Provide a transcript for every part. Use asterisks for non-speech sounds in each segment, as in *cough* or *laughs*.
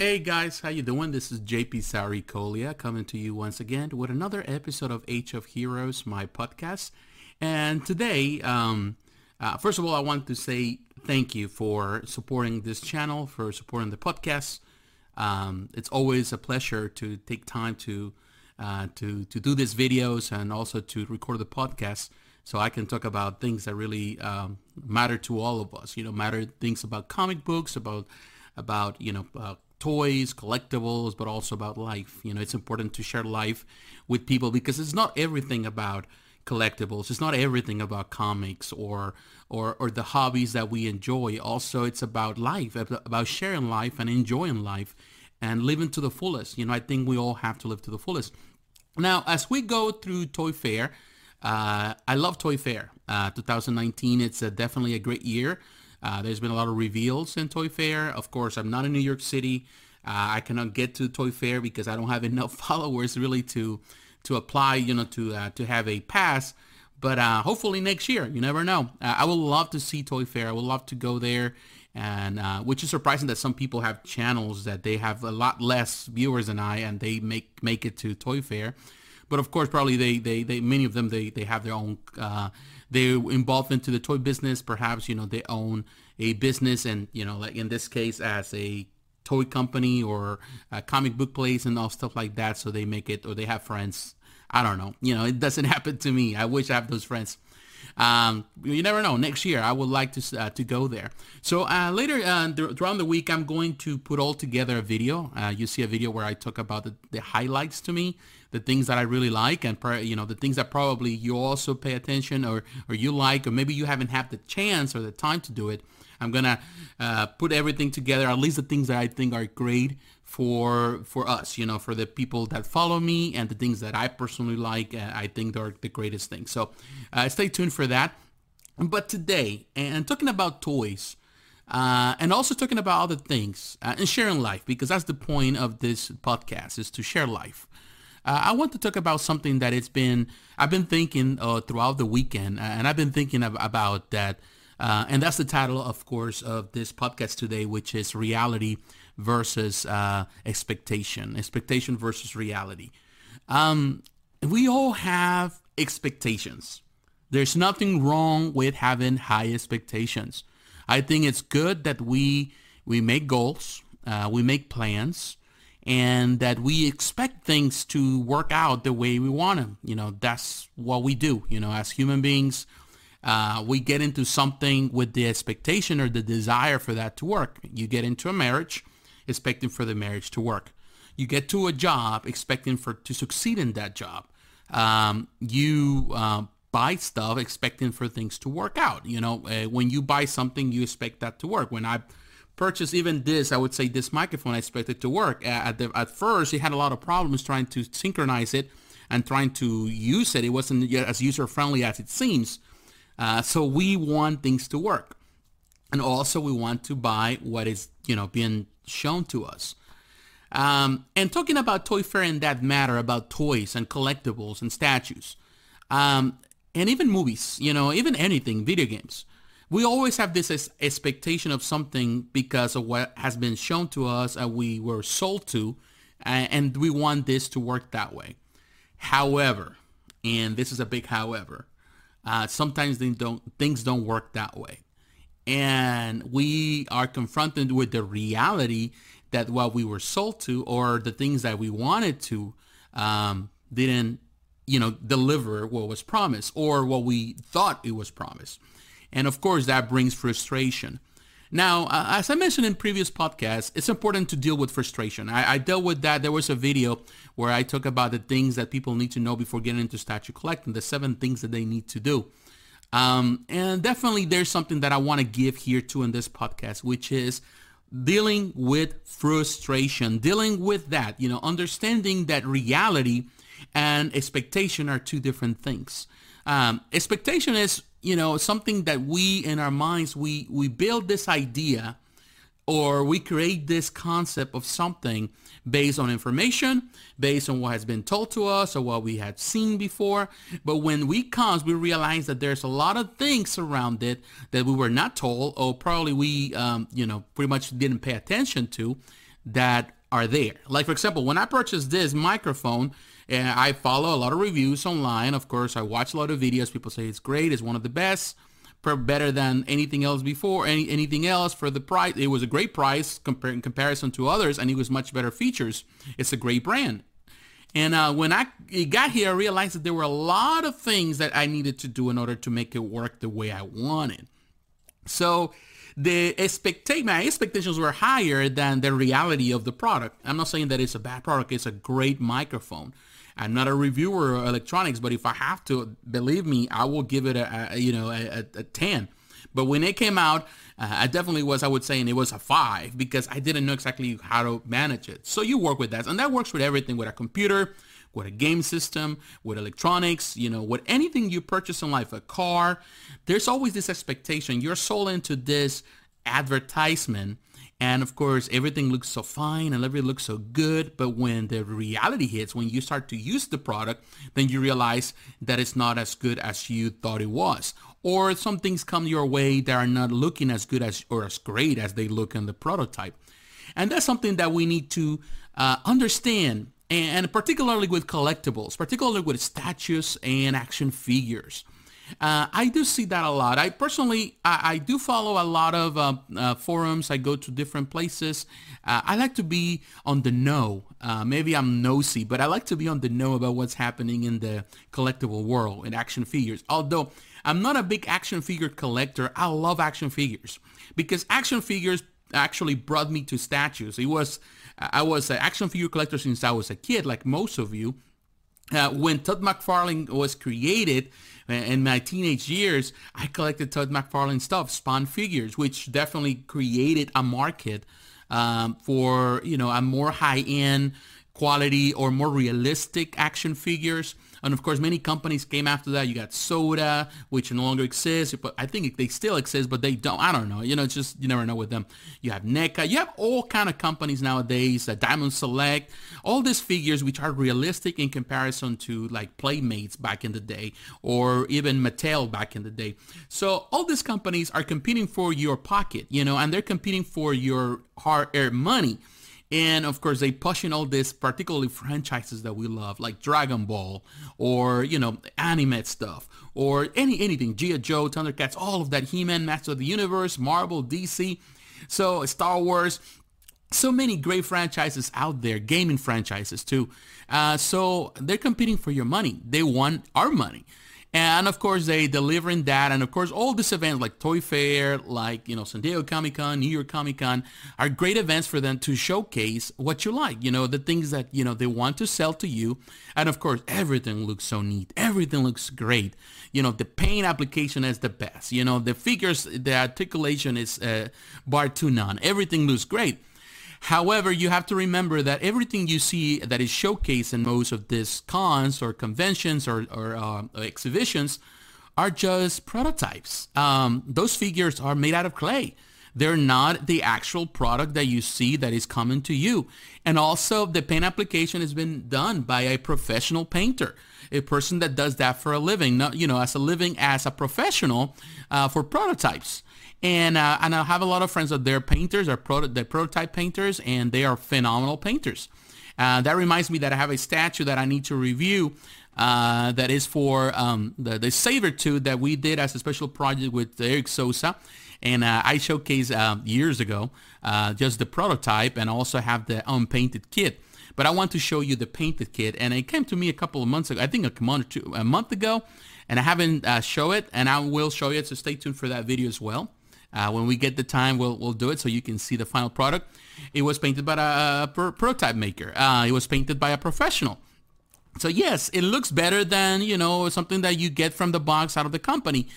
Hey guys, how you doing? This is JP Saricolia coming to you once again with another episode of Age of Heroes, my podcast. And today, um, uh, first of all, I want to say thank you for supporting this channel, for supporting the podcast. Um, it's always a pleasure to take time to uh, to to do these videos and also to record the podcast, so I can talk about things that really um, matter to all of us. You know, matter things about comic books, about about you know uh, toys, collectibles, but also about life. You know, it's important to share life with people because it's not everything about collectibles. It's not everything about comics or or or the hobbies that we enjoy. Also, it's about life, about sharing life and enjoying life and living to the fullest. You know, I think we all have to live to the fullest. Now, as we go through Toy Fair, uh, I love Toy Fair. Uh, 2019, it's a, definitely a great year. Uh, there's been a lot of reveals in Toy Fair. Of course, I'm not in New York City. Uh, I cannot get to Toy Fair because I don't have *laughs* enough followers really to to apply, you know, to uh, to have a pass. But uh, hopefully next year, you never know. Uh, I would love to see Toy Fair. I would love to go there, and uh, which is surprising that some people have channels that they have a lot less viewers than I, and they make make it to Toy Fair. But of course, probably they they, they many of them they they have their own they're involved into the toy business. Perhaps, you know, they own a business and, you know, like in this case as a toy company or a comic book place and all stuff like that. So they make it or they have friends. I don't know. You know, it doesn't *laughs* happen to me. I wish I have those friends. Um, you never know. Next year, I would like to uh, to go there. So uh, later uh, throughout the week, I'm going to put all together a video. Uh, you see a video where I talk about the, the highlights to me, the things that I really like, and you know the things that probably you also pay attention or or you like, or maybe you haven't had the chance or the time to do it. I'm gonna uh, put everything together, at least the things that I think are great for for us, you know, for the people that follow me and the things that I personally like. Uh, I think they're the greatest things. So uh, stay tuned for that. But today, and talking about toys, uh, and also talking about other things uh, and sharing life, because that's the point of this podcast is to share life. Uh, I want to talk about something that it's been I've been thinking uh, throughout the weekend, and I've been thinking of, about that. Uh and that's the title, of course, of this podcast today, which is reality versus uh, expectation, expectation versus reality. Um, we all have expectations. There's nothing wrong with having high expectations. I think it's good that we we make goals, uh, we make plans, and that we expect things to work out the way we want them. You know, that's what we do. You know, as human beings, uh, we get into something with the expectation or the desire for that to work. You get into a marriage expecting for the marriage to work. You get to a job expecting for to succeed in that job. Um, you uh, buy stuff expecting for things to work out. You know, uh, when you buy something, you expect that to work. When I purchased even this, I would say this microphone, I expected to work. At, the, at first, it had a lot of problems trying to synchronize it and trying to use it. It wasn't as user-friendly as it seems. Uh, so we want things to work. And also we want to buy what is, you know, being shown to us. Um, and talking about Toy Fair in that matter, about toys and collectibles and statues, um, and even movies, you know, even anything, video games. We always have this expectation of something because of what has been shown to us and we were sold to, and we want this to work that way. However, and this is a big however, uh, sometimes they don't, things don't work that way and we are confronted with the reality that what we were sold to or the things that we wanted to um, didn't you know deliver what was promised or what we thought it was promised. And of course that brings frustration. Now uh, as i mentioned in previous podcasts it's important to deal with frustration. I, I dealt with that. There was a video where i talk about the things that people need to know before getting into statue collecting the seven things that they need to do um, and definitely there's something that I want to give here too in this podcast, which is dealing with frustration, dealing with that, you know, understanding that reality and expectation are two different things. Um, expectation is, you know, something that we in our minds, we, we build this idea or we create this concept of something based on information, based on what has been told to us or what we had seen before. But when we comes, we realize that there's a lot of things around it that we were not told or probably we, um, you know, pretty much didn't pay attention to that are there. Like for example, when I purchased this microphone, and I follow a lot of reviews online. Of course, I watch a lot of videos. People say it's great. It's one of the best, better than anything else before. Any anything else for the price. It was a great price compared in comparison to others, and it was much better features. It's a great brand. And uh, when I got here, I realized that there were a lot of things that I needed to do in order to make it work the way I wanted. So the expectation, my expectations were higher than the reality of the product. I'm not saying that it's a bad product. It's a great microphone. I'm not a reviewer of electronics, but if I have to, believe me, I will give it a, a you know a, a, 10. But when it came out, uh, I definitely was, I would say, and it was a five because I didn't know exactly how to manage it. So you work with that, and that works with everything, with a computer, with a game system, with electronics, you know, with anything you purchase in life, a car. There's always this expectation. You're sold into this advertisement and of course, everything looks so fine and everything looks so good. But when the reality hits, when you start to use the product, then you realize that it's not as good as you thought it was. Or some things come your way that are not looking as good as or as great as they look in the prototype. And that's something that we need to uh, understand. And particularly with collectibles, particularly with statues and action figures. Uh, I do see that a lot. I personally, I, I do follow a lot of uh, uh, forums. I go to different places. Uh, I like to be on the know. Uh, maybe I'm nosy, but I like to be on the know about what's happening in the collectible world in action figures. Although I'm not a big action figure collector, I love action figures because action figures actually brought me to statues. It was I was an action figure collector since I was a kid, like most of you. Uh, when Todd McFarlane was created, in my teenage years, I collected Todd McFarlane stuff, Spawn figures, which definitely created a market um, for, you know, a more high-end quality or more realistic action figures. And of course, many companies came after that. You got SOTA, which no longer exists, but I think they still exist, but they don't. I don't know. You know, it's just, you never know with them. You have NECA. You have all kind of companies nowadays, uh, Diamond Select, all these figures which are realistic in comparison to like Playmates back in the day or even Mattel back in the day. So all these companies are competing for your pocket, you know, and they're competing for your hard-earned money. And of course, they push in all this, particularly franchises that we love, like Dragon Ball or, you know, anime stuff or any anything, G.I. Joe, Thundercats, all of that, He-Man, Master of the Universe, Marvel, DC, so Star Wars, so many great franchises out there, gaming franchises too. Uh, so they're competing for your money. They want our money. And of course, they delivering that. And of course, all these events like Toy Fair, like, you know, San Diego Comic Con, New York Comic Con are great events for them to showcase what you like, you know, the things that, you know, they want to sell to you. And of course, everything looks so neat. Everything looks great. You know, the paint application is the best. You know, the figures, the articulation is uh, bar to none. Everything looks great. However, you have to remember that everything you see that is showcased in most of these cons or conventions or, or uh, exhibitions are just prototypes. Um, those figures are made out of clay. They're not the actual product that you see that is coming to you. And also the paint application has been done by a professional painter, a person that does that for a living, not, you know, as a living as a professional uh, for prototypes. And uh, and I have a lot of friends that they're painters, are proto- they're prototype painters, and they are phenomenal painters. Uh, that reminds me that I have a statue that I need to review uh, that is for um, the, the Saber Tooth that we did as a special project with Eric Sosa. And uh, I showcased uh, years ago uh, just the prototype and also have the unpainted kit. But I want to show you the painted kit. And it came to me a couple of months ago, I think a month, two, a month ago. And I haven't uh, show it, and I will show you. So stay tuned for that video as well. Uh, when we get the time, we'll, we'll do it so you can see the final product. It was painted by a, a prototype maker. Uh, it was painted by a professional. So yes, it looks better than, you know, something that you get from the box out of the company.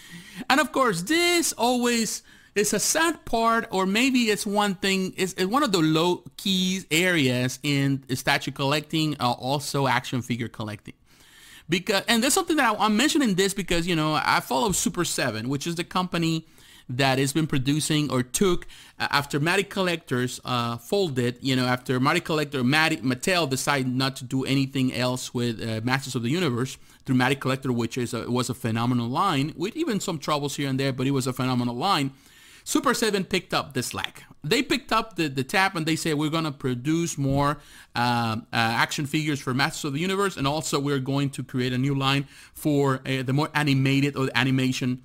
And of course, this always is a sad part, or maybe it's one thing, it's, it's one of the low key areas in statue collecting, uh, also action figure collecting. Because, and there's something that I, I'm mentioning this because, you know, I follow Super 7, which is the company that has been producing or took uh, after Matty Collectors uh, folded, you know, after Matty Collector, Matty, Mattel decided not to do anything else with uh, Masters of the Universe through Collector, which is a, was a phenomenal line with even some troubles here and there, but it was a phenomenal line. Super 7 picked up the slack. they picked up the, the tap and they said we're going to produce more uh, uh, action figures for Masters of the Universe and also we're going to create a new line for uh, the more animated or animation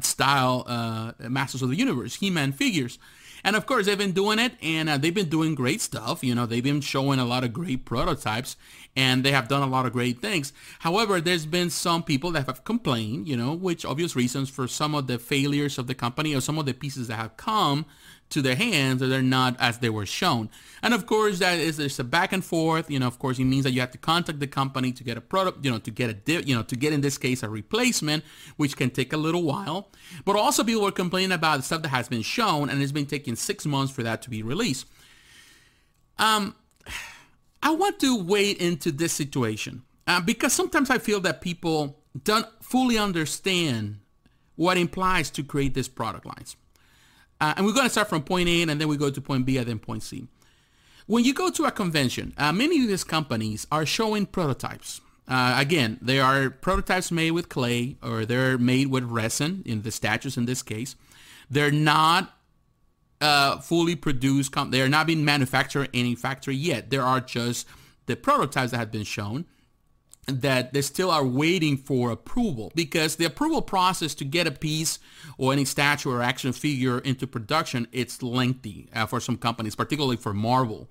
style uh, Masters of the Universe, He-Man figures. And of course, they've been doing it, and uh, they've been doing great stuff. You know, they've been showing a lot of great prototypes, and they have done a lot of great things. However, there's been some people that have complained, you know, which obvious reasons for some of the failures of the company or some of the pieces that have come to their hands or they're not as they were shown. And of course, that is there's a back and forth. You know, of course, it means that you have to contact the company to get a product, you know, to get a, you know, to get in this case a replacement, which can take a little while. But also, people were complaining about the stuff that has been shown, and it's been taking six months for that to be released. Um, I want to wade into this situation uh, because sometimes I feel that people don't fully understand what implies to create these product lines. Uh, and we're going to start from point A and then we go to point B and then point C. When you go to a convention, uh, many of these companies are showing prototypes. Uh, again, they are prototypes made with clay or they're made with resin, in the statues in this case. They're not uh, fully produced. Com- they are not being manufactured in any factory yet. There are just the prototypes that have been shown that they still are waiting for approval because the approval process to get a piece or any statue or action figure into production it's lengthy uh, for some companies particularly for marvel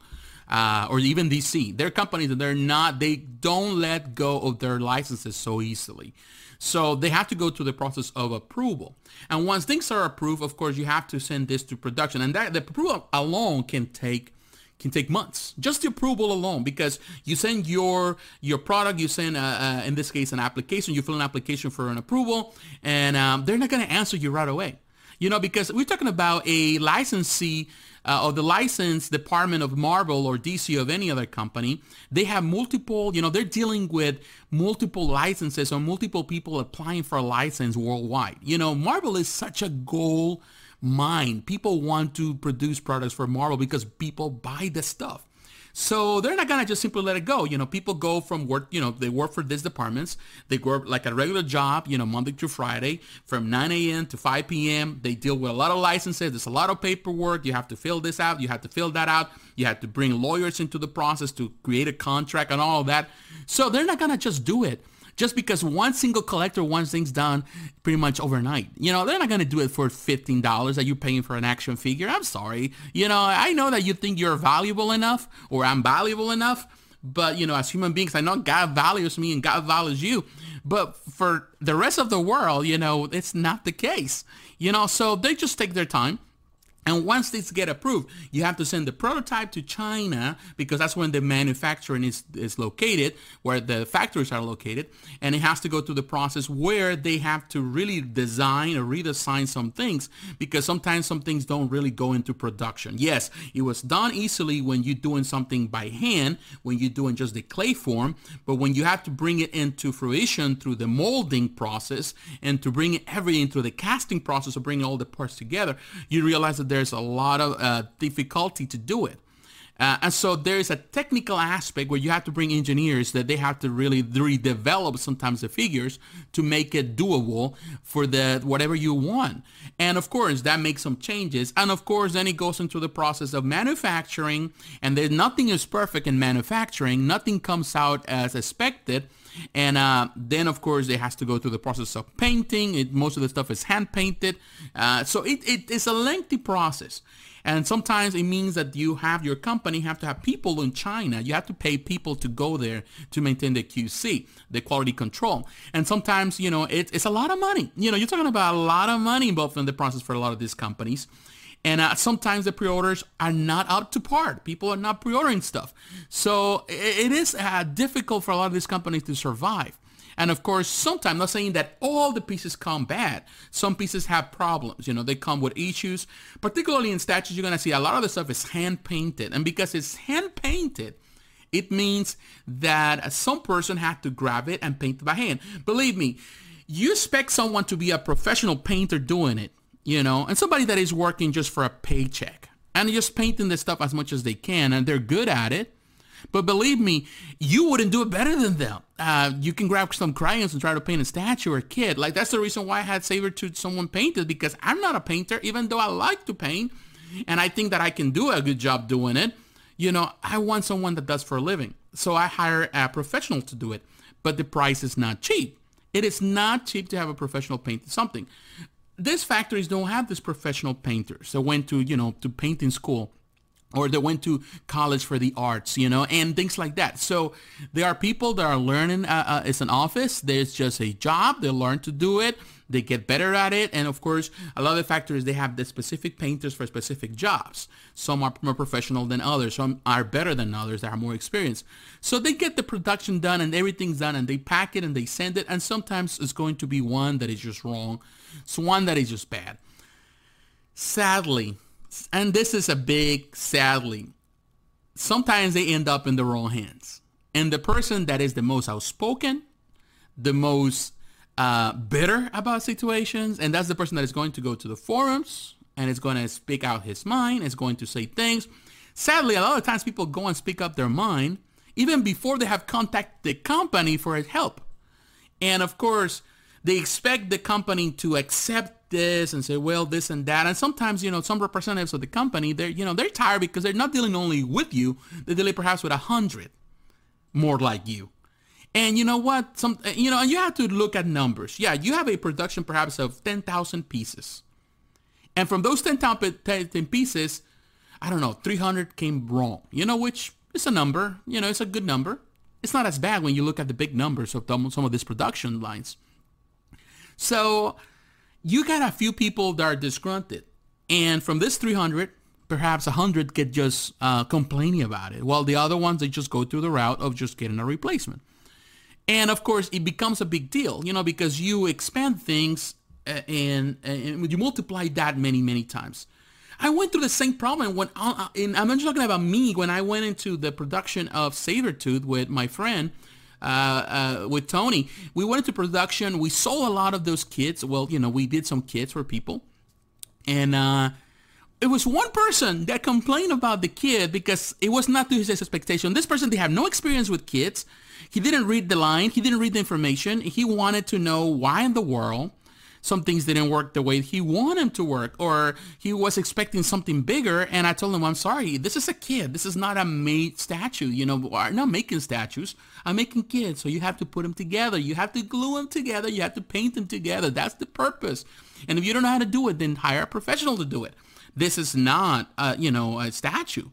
uh, or even dc they're companies that they're not they don't let go of their licenses so easily. So they have to go through the process of approval. And once things are approved of course you have to send this to production. And that the approval alone can take can take months. Just the approval alone, because you send your your product, you send uh, uh, in this case an application, you fill an application for an approval, and um, they're not going to answer you right away. You know, because we're talking about a licensee uh, or the license department of Marvel or DC of any other company. They have multiple, you know, they're dealing with multiple licenses or multiple people applying for a license worldwide. You know, Marvel is such a goal mind. People want to produce products for Marvel because people buy the stuff. So they're not gonna just simply let it go. You know, people go from work, you know, they work for these departments. They work like a regular job, you know, Monday through Friday from 9 a.m. to 5 p.m. They deal with a lot of licenses. There's a lot of paperwork. You have to fill this out. You have to fill that out. You have to bring lawyers into the process to create a contract and all of that. So they're not gonna just do it just because one single collector wants things done pretty much overnight. You know, they're not going to do it for $15 that you're paying for an action figure. I'm sorry. You know, I know that you think you're valuable enough or I'm valuable enough, but you know, as human beings, I know God values me and God values you. But for the rest of the world, you know, it's not the case. You know, so they just take their time and once these get approved, you have to send the prototype to China because that's when the manufacturing is, is located, where the factories are located. And it has to go through the process where they have to really design or redesign some things because sometimes some things don't really go into production. Yes, it was done easily when you're doing something by hand, when you're doing just the clay form. But when you have to bring it into fruition through the molding process and to bring everything through the casting process of bringing all the parts together, you realize that there's a lot of uh, difficulty to do it. Uh, and so there's a technical aspect where you have to bring engineers that they have to really redevelop sometimes the figures to make it doable for the whatever you want. And of course, that makes some changes. And of course, then it goes into the process of manufacturing. And there's nothing is perfect in manufacturing. Nothing comes out as expected. And uh, then, of course, it has to go through the process of painting. It, most of the stuff is hand painted. Uh, so it, it, it's a lengthy process. And sometimes it means that you have your company have to have people in China. You have to pay people to go there to maintain the QC, the quality control. And sometimes, you know, it, it's a lot of money. You know, you're talking about a lot of money involved in the process for a lot of these companies. And uh, sometimes the pre-orders are not up to par. People are not pre-ordering stuff. So it, it is uh, difficult for a lot of these companies to survive. And of course, sometimes, I'm not saying that all the pieces come bad. Some pieces have problems. You know, they come with issues. Particularly in statues, you're going to see a lot of the stuff is hand painted. And because it's hand painted, it means that some person had to grab it and paint it by hand. Believe me, you expect someone to be a professional painter doing it you know, and somebody that is working just for a paycheck and just painting this stuff as much as they can and they're good at it. But believe me, you wouldn't do it better than them. Uh, you can grab some crayons and try to paint a statue or a kid. Like that's the reason why I had Saber to someone painted because I'm not a painter, even though I like to paint. and I think that I can do a good job doing it, you know, I want someone that does for a living. So I hire a professional to do it, but the price is not cheap. It is not cheap to have a professional paint something. These factories don't have these professional painters that went to, you know, to painting school or they went to college for the arts, you know, and things like that. So there are people that are learning. Uh, uh, it's an office. There's just a job. They learn to do it. They get better at it. And of course, a lot of the factories, they have the specific painters for specific jobs. Some are more professional than others. Some are better than others that are more experienced. So they get the production done and everything's done and they pack it and they send it. And sometimes it's going to be one that is just wrong. It's one that is just bad. Sadly, and this is a big sadly, sometimes they end up in the wrong hands. And the person that is the most outspoken, the most uh, bitter about situations, and that's the person that is going to go to the forums and is going to speak out his mind, is going to say things. Sadly, a lot of times people go and speak up their mind even before they have contacted the company for help. And of course, they expect the company to accept this and say, well, this and that. And sometimes, you know, some representatives of the company, they're, you know, they're tired because they're not dealing only with you, they're dealing perhaps with a hundred more like you. And you know what? Some, you know, and you have to look at numbers. Yeah, you have a production perhaps of 10,000 pieces. And from those 10,000 pieces, I don't know, 300 came wrong, you know, which is a number, you know, it's a good number. It's not as bad when you look at the big numbers of some of these production lines. So you got a few people that are disgruntled. And from this 300, perhaps 100 get just uh, complaining about it, while the other ones, they just go through the route of just getting a replacement. And of course, it becomes a big deal, you know, because you expand things uh, and, and you multiply that many, many times. I went through the same problem when, uh, and I'm not talking about me, when I went into the production of Sabertooth with my friend, uh, uh, with Tony. We went into production. We sold a lot of those kits. Well, you know, we did some kits for people. And uh, it was one person that complained about the kid because it was not to his expectation. This person, they have no experience with kids. He didn't read the line. He didn't read the information. He wanted to know why in the world some things didn't work the way he wanted them to work or he was expecting something bigger and I told him I'm sorry this is a kid. This is not a made statue you know I'm not making statues. I'm making kids. So you have to put them together. You have to glue them together. You have to paint them together. That's the purpose. And if you don't know how to do it then hire a professional to do it. This is not uh, you know a statue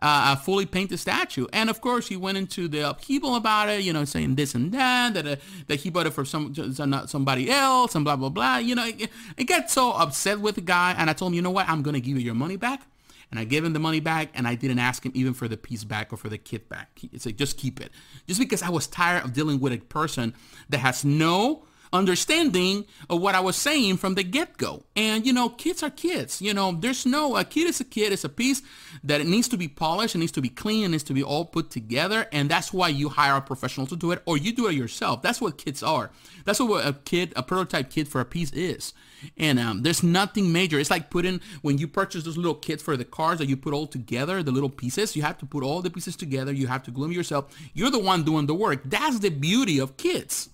uh, a fully painted statue. And of course, he went into the upheaval about it, you know, saying this and that, that, uh, that he bought it for some somebody else and blah, blah, blah. You know, it, got so upset with the guy. And I told him, you know what, I'm going to give you your money back. And I gave him the money back and I didn't ask him even for the piece back or for the kit back. He said, just keep it. Just because I was tired of dealing with a person that has no understanding of what I was saying from the get-go. And, you know, kids are kids. You know, there's no, a kid is a kid. It's a piece that it needs to be polished. It needs to be clean. It needs to be all put together. And that's why you hire a professional to do it or you do it yourself. That's what kids are. That's what a kid, a prototype kid for a piece is. And um, there's nothing major. It's like putting, when you purchase those little kits for the cars that you put all together, the little pieces, you have to put all the pieces together. You have to glue them yourself. You're the one doing the work. That's the beauty of kids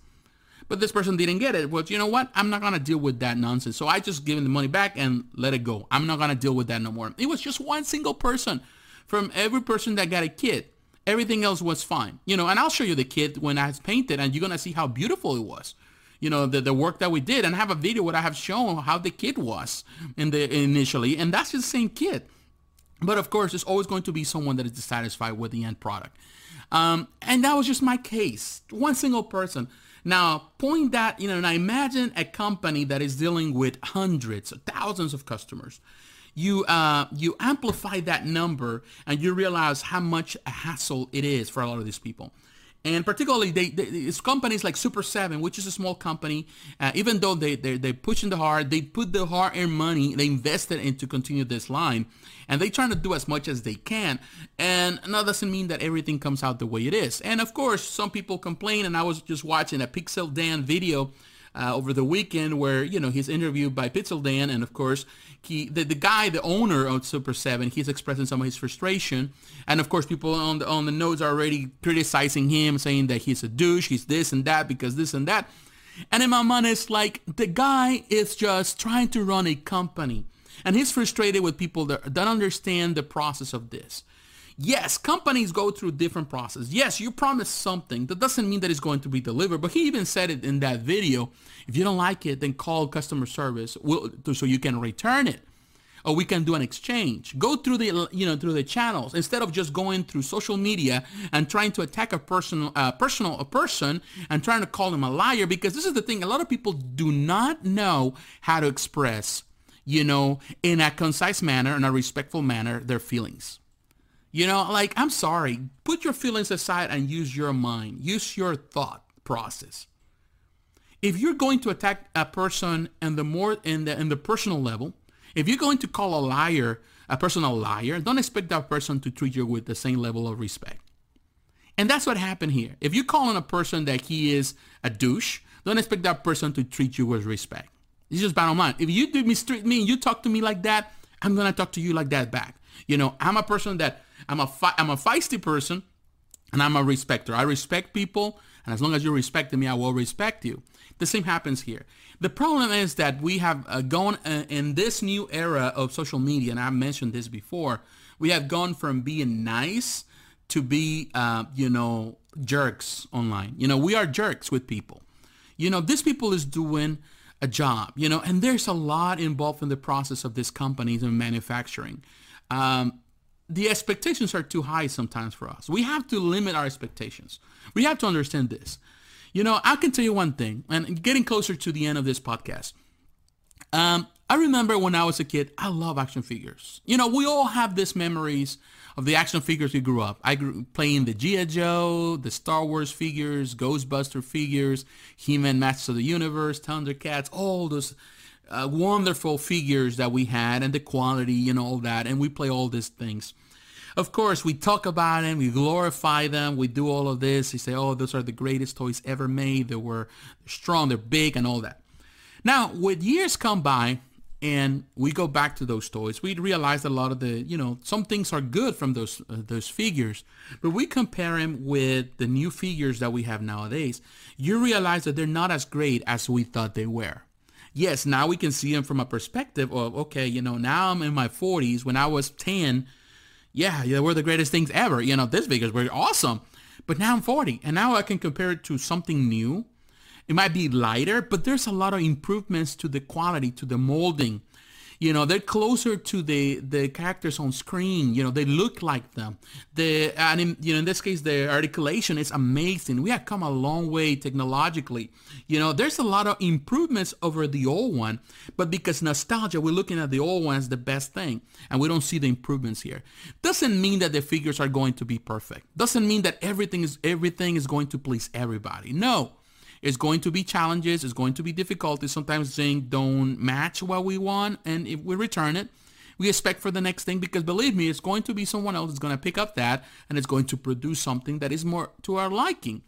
but this person didn't get it. Well, you know what? I'm not going to deal with that nonsense. So I just give him the money back and let it go. I'm not going to deal with that no more. It was just one single person from every person that got a kit. Everything else was fine. You know, and I'll show you the kit when I painted and you're going to see how beautiful it was. You know, the, the work that we did and I have a video where I have shown how the kit was in the initially. And that's the same kit. But of course, there's always going to be someone that is dissatisfied with the end product. Um, and that was just my case. One single person. Now, point that, you know, now imagine a company that is dealing with hundreds, thousands of customers. You, uh, you amplify that number and you realize how much a hassle it is for a lot of these people. And particularly, they, they, it's companies like Super 7, which is a small company. Uh, even though they, they, they're pushing the hard, they put the hard-earned money, they invested in to continue this line. And they trying to do as much as they can. And that doesn't mean that everything comes out the way it is. And of course, some people complain, and I was just watching a Pixel Dan video uh, over the weekend where, you know, he's interviewed by Pixel Dan. And of course, he, the, the guy, the owner of Super 7, he's expressing some of his frustration. And of course, people on the, on the notes are already criticizing him, saying that he's a douche, he's this and that because this and that. And in my mind, it's like the guy is just trying to run a company. And he's frustrated with people that don't understand the process of this. Yes, companies go through different processes. Yes, you promise something. That doesn't mean that it's going to be delivered. But he even said it in that video. If you don't like it, then call customer service so you can return it or we can do an exchange. Go through the you know through the channels instead of just going through social media and trying to attack a personal uh, personal a person and trying to call him a liar because this is the thing a lot of people do not know how to express you know in a concise manner in a respectful manner their feelings. You know, like I'm sorry, put your feelings aside and use your mind. Use your thought process. If you're going to attack a person in the more in the in the personal level, if you're going to call a liar a person a liar, don't expect that person to treat you with the same level of respect. And that's what happened here. If you're calling a person that he is a douche, don't expect that person to treat you with respect. It's just bottom line. If you do mistreat me and you talk to me like that, I'm gonna talk to you like that back. You know, I'm a person that I'm a fi- I'm a feisty person, and I'm a respecter. I respect people, and as long as you respect me, I will respect you. The same happens here. The problem is that we have uh, gone uh, in this new era of social media, and I've mentioned this before. We have gone from being nice to be, uh, you know, jerks online. You know, we are jerks with people. You know, this people is doing a job. You know, and there's a lot involved in the process of these companies and manufacturing. Um, the expectations are too high sometimes for us. We have to limit our expectations. We have to understand this. You know, I can tell you one thing, and getting closer to the end of this podcast. Um, I remember when I was a kid, I love action figures. You know, we all have these memories of the action figures we grew up. I grew playing the G.I. Joe, the Star Wars figures, Ghostbuster figures, He-Man Masters of the Universe, Thundercats, all those uh, wonderful figures that we had and the quality and all that. And we play all these things. Of course, we talk about them, we glorify them, we do all of this. We say, oh, those are the greatest toys ever made. They were strong, they're big, and all that. Now, with years come by, and we go back to those toys, we realize that a lot of the, you know, some things are good from those uh, those figures, but we compare them with the new figures that we have nowadays. You realize that they're not as great as we thought they were. Yes, now we can see them from a perspective of, okay, you know, now I'm in my 40s. When I was 10, yeah, they were the greatest things ever. You know, this figures were awesome. But now I'm 40 and now I can compare it to something new. It might be lighter, but there's a lot of improvements to the quality, to the molding, you know, they're closer to the the characters on screen. You know, they look like them. The and in, you know in this case the articulation is amazing. We have come a long way technologically. You know, there's a lot of improvements over the old one, but because nostalgia, we're looking at the old one as the best thing, and we don't see the improvements here. Doesn't mean that the figures are going to be perfect. Doesn't mean that everything is everything is going to please everybody. No. It's going to be challenges. It's going to be difficulties. Sometimes things don't match what we want. And if we return it, we expect for the next thing because believe me, it's going to be someone else that's going to pick up that and it's going to produce something that is more to our liking.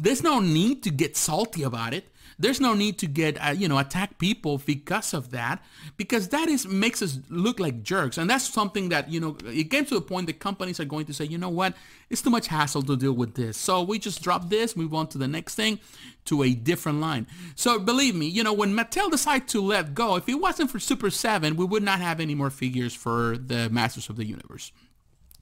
There's no need to get salty about it. There's no need to get, uh, you know, attack people because of that, because that is makes us look like jerks. And that's something that, you know, it came to a point that companies are going to say, you know what, it's too much hassle to deal with this. So we just drop this, move on to the next thing, to a different line. So believe me, you know, when Mattel decided to let go, if it wasn't for Super 7, we would not have any more figures for the Masters of the Universe.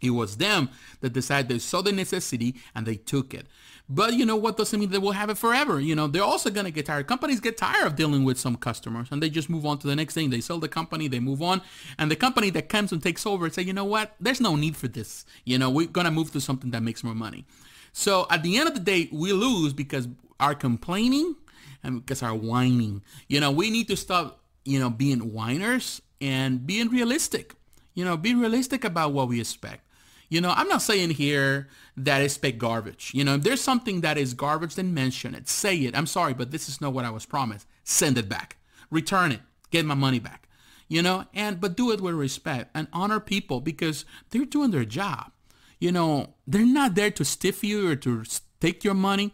It was them that decided they saw the necessity and they took it. But you know what doesn't mean they will have it forever. You know, they're also going to get tired. Companies get tired of dealing with some customers and they just move on to the next thing. They sell the company, they move on. And the company that comes and takes over and say, you know what, there's no need for this. You know, we're going to move to something that makes more money. So at the end of the day, we lose because our complaining and because our whining. You know, we need to stop, you know, being whiners and being realistic. You know, be realistic about what we expect. You know, I'm not saying here that expect garbage. You know, if there's something that is garbage, then mention it. Say it. I'm sorry, but this is not what I was promised. Send it back. Return it. Get my money back. You know, and but do it with respect and honor people because they're doing their job. You know, they're not there to stiff you or to take your money.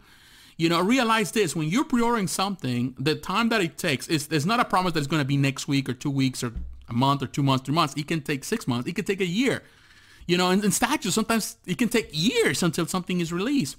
You know, realize this, when you're pre-ordering something, the time that it takes is not a promise that it's going to be next week or two weeks or a month or two months, three months. It can take six months. It can take a year. You know, in, in statues, sometimes it can take years until something is released.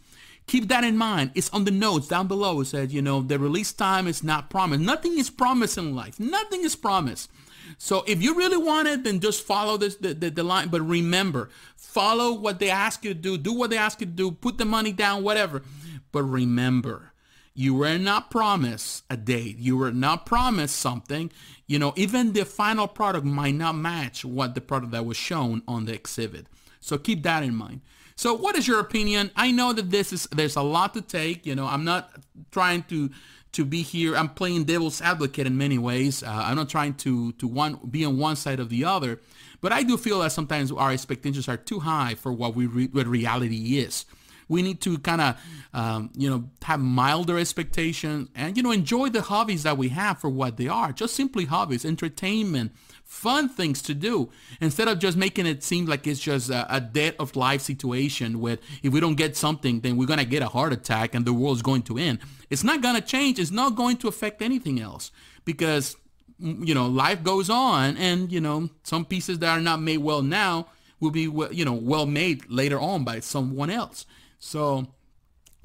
Keep that in mind. It's on the notes down below. It says, you know, the release time is not promised. Nothing is promised in life. Nothing is promised. So if you really want it, then just follow this the, the, the line. But remember, follow what they ask you to do. Do what they ask you to do. Put the money down, whatever. But remember, you were not promised a date. You were not promised something. You know, even the final product might not match what the product that was shown on the exhibit. So keep that in mind. So what is your opinion? I know that this is there's a lot to take. You know, I'm not trying to to be here. I'm playing devil's advocate in many ways. Uh, I'm not trying to to one be on one side of the other, but I do feel that sometimes our expectations are too high for what we re- what reality is. We need to kind of, um, you know, have milder expectations and, you know, enjoy the hobbies that we have for what they are. Just simply hobbies, entertainment, fun things to do. Instead of just making it seem like it's just a, a dead of life situation with if we don't get something then we're going to get a heart attack and the world's going to end. It's not going to change. It's not going to affect anything else because you know life goes on and you know some pieces that are not made well now will be you know well made later on by someone else so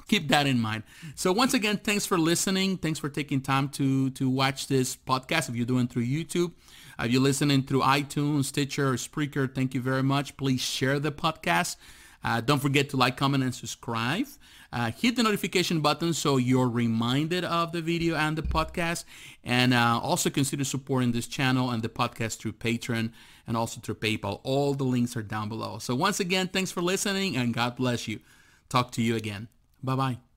keep that in mind. So once again, thanks for listening. Thanks for taking time to to watch this podcast. If you're doing through YouTube, if you're listening through iTunes, Stitcher, or Spreaker, thank you very much. Please share the podcast. Uh, don't forget to like, comment, and subscribe. Uh, hit the notification button so you're reminded of the video and the podcast. And uh, also consider supporting this channel and the podcast through Patreon and also through PayPal. All the links are down below. So once again, thanks for listening and God bless you. Talk to you again. Bye-bye.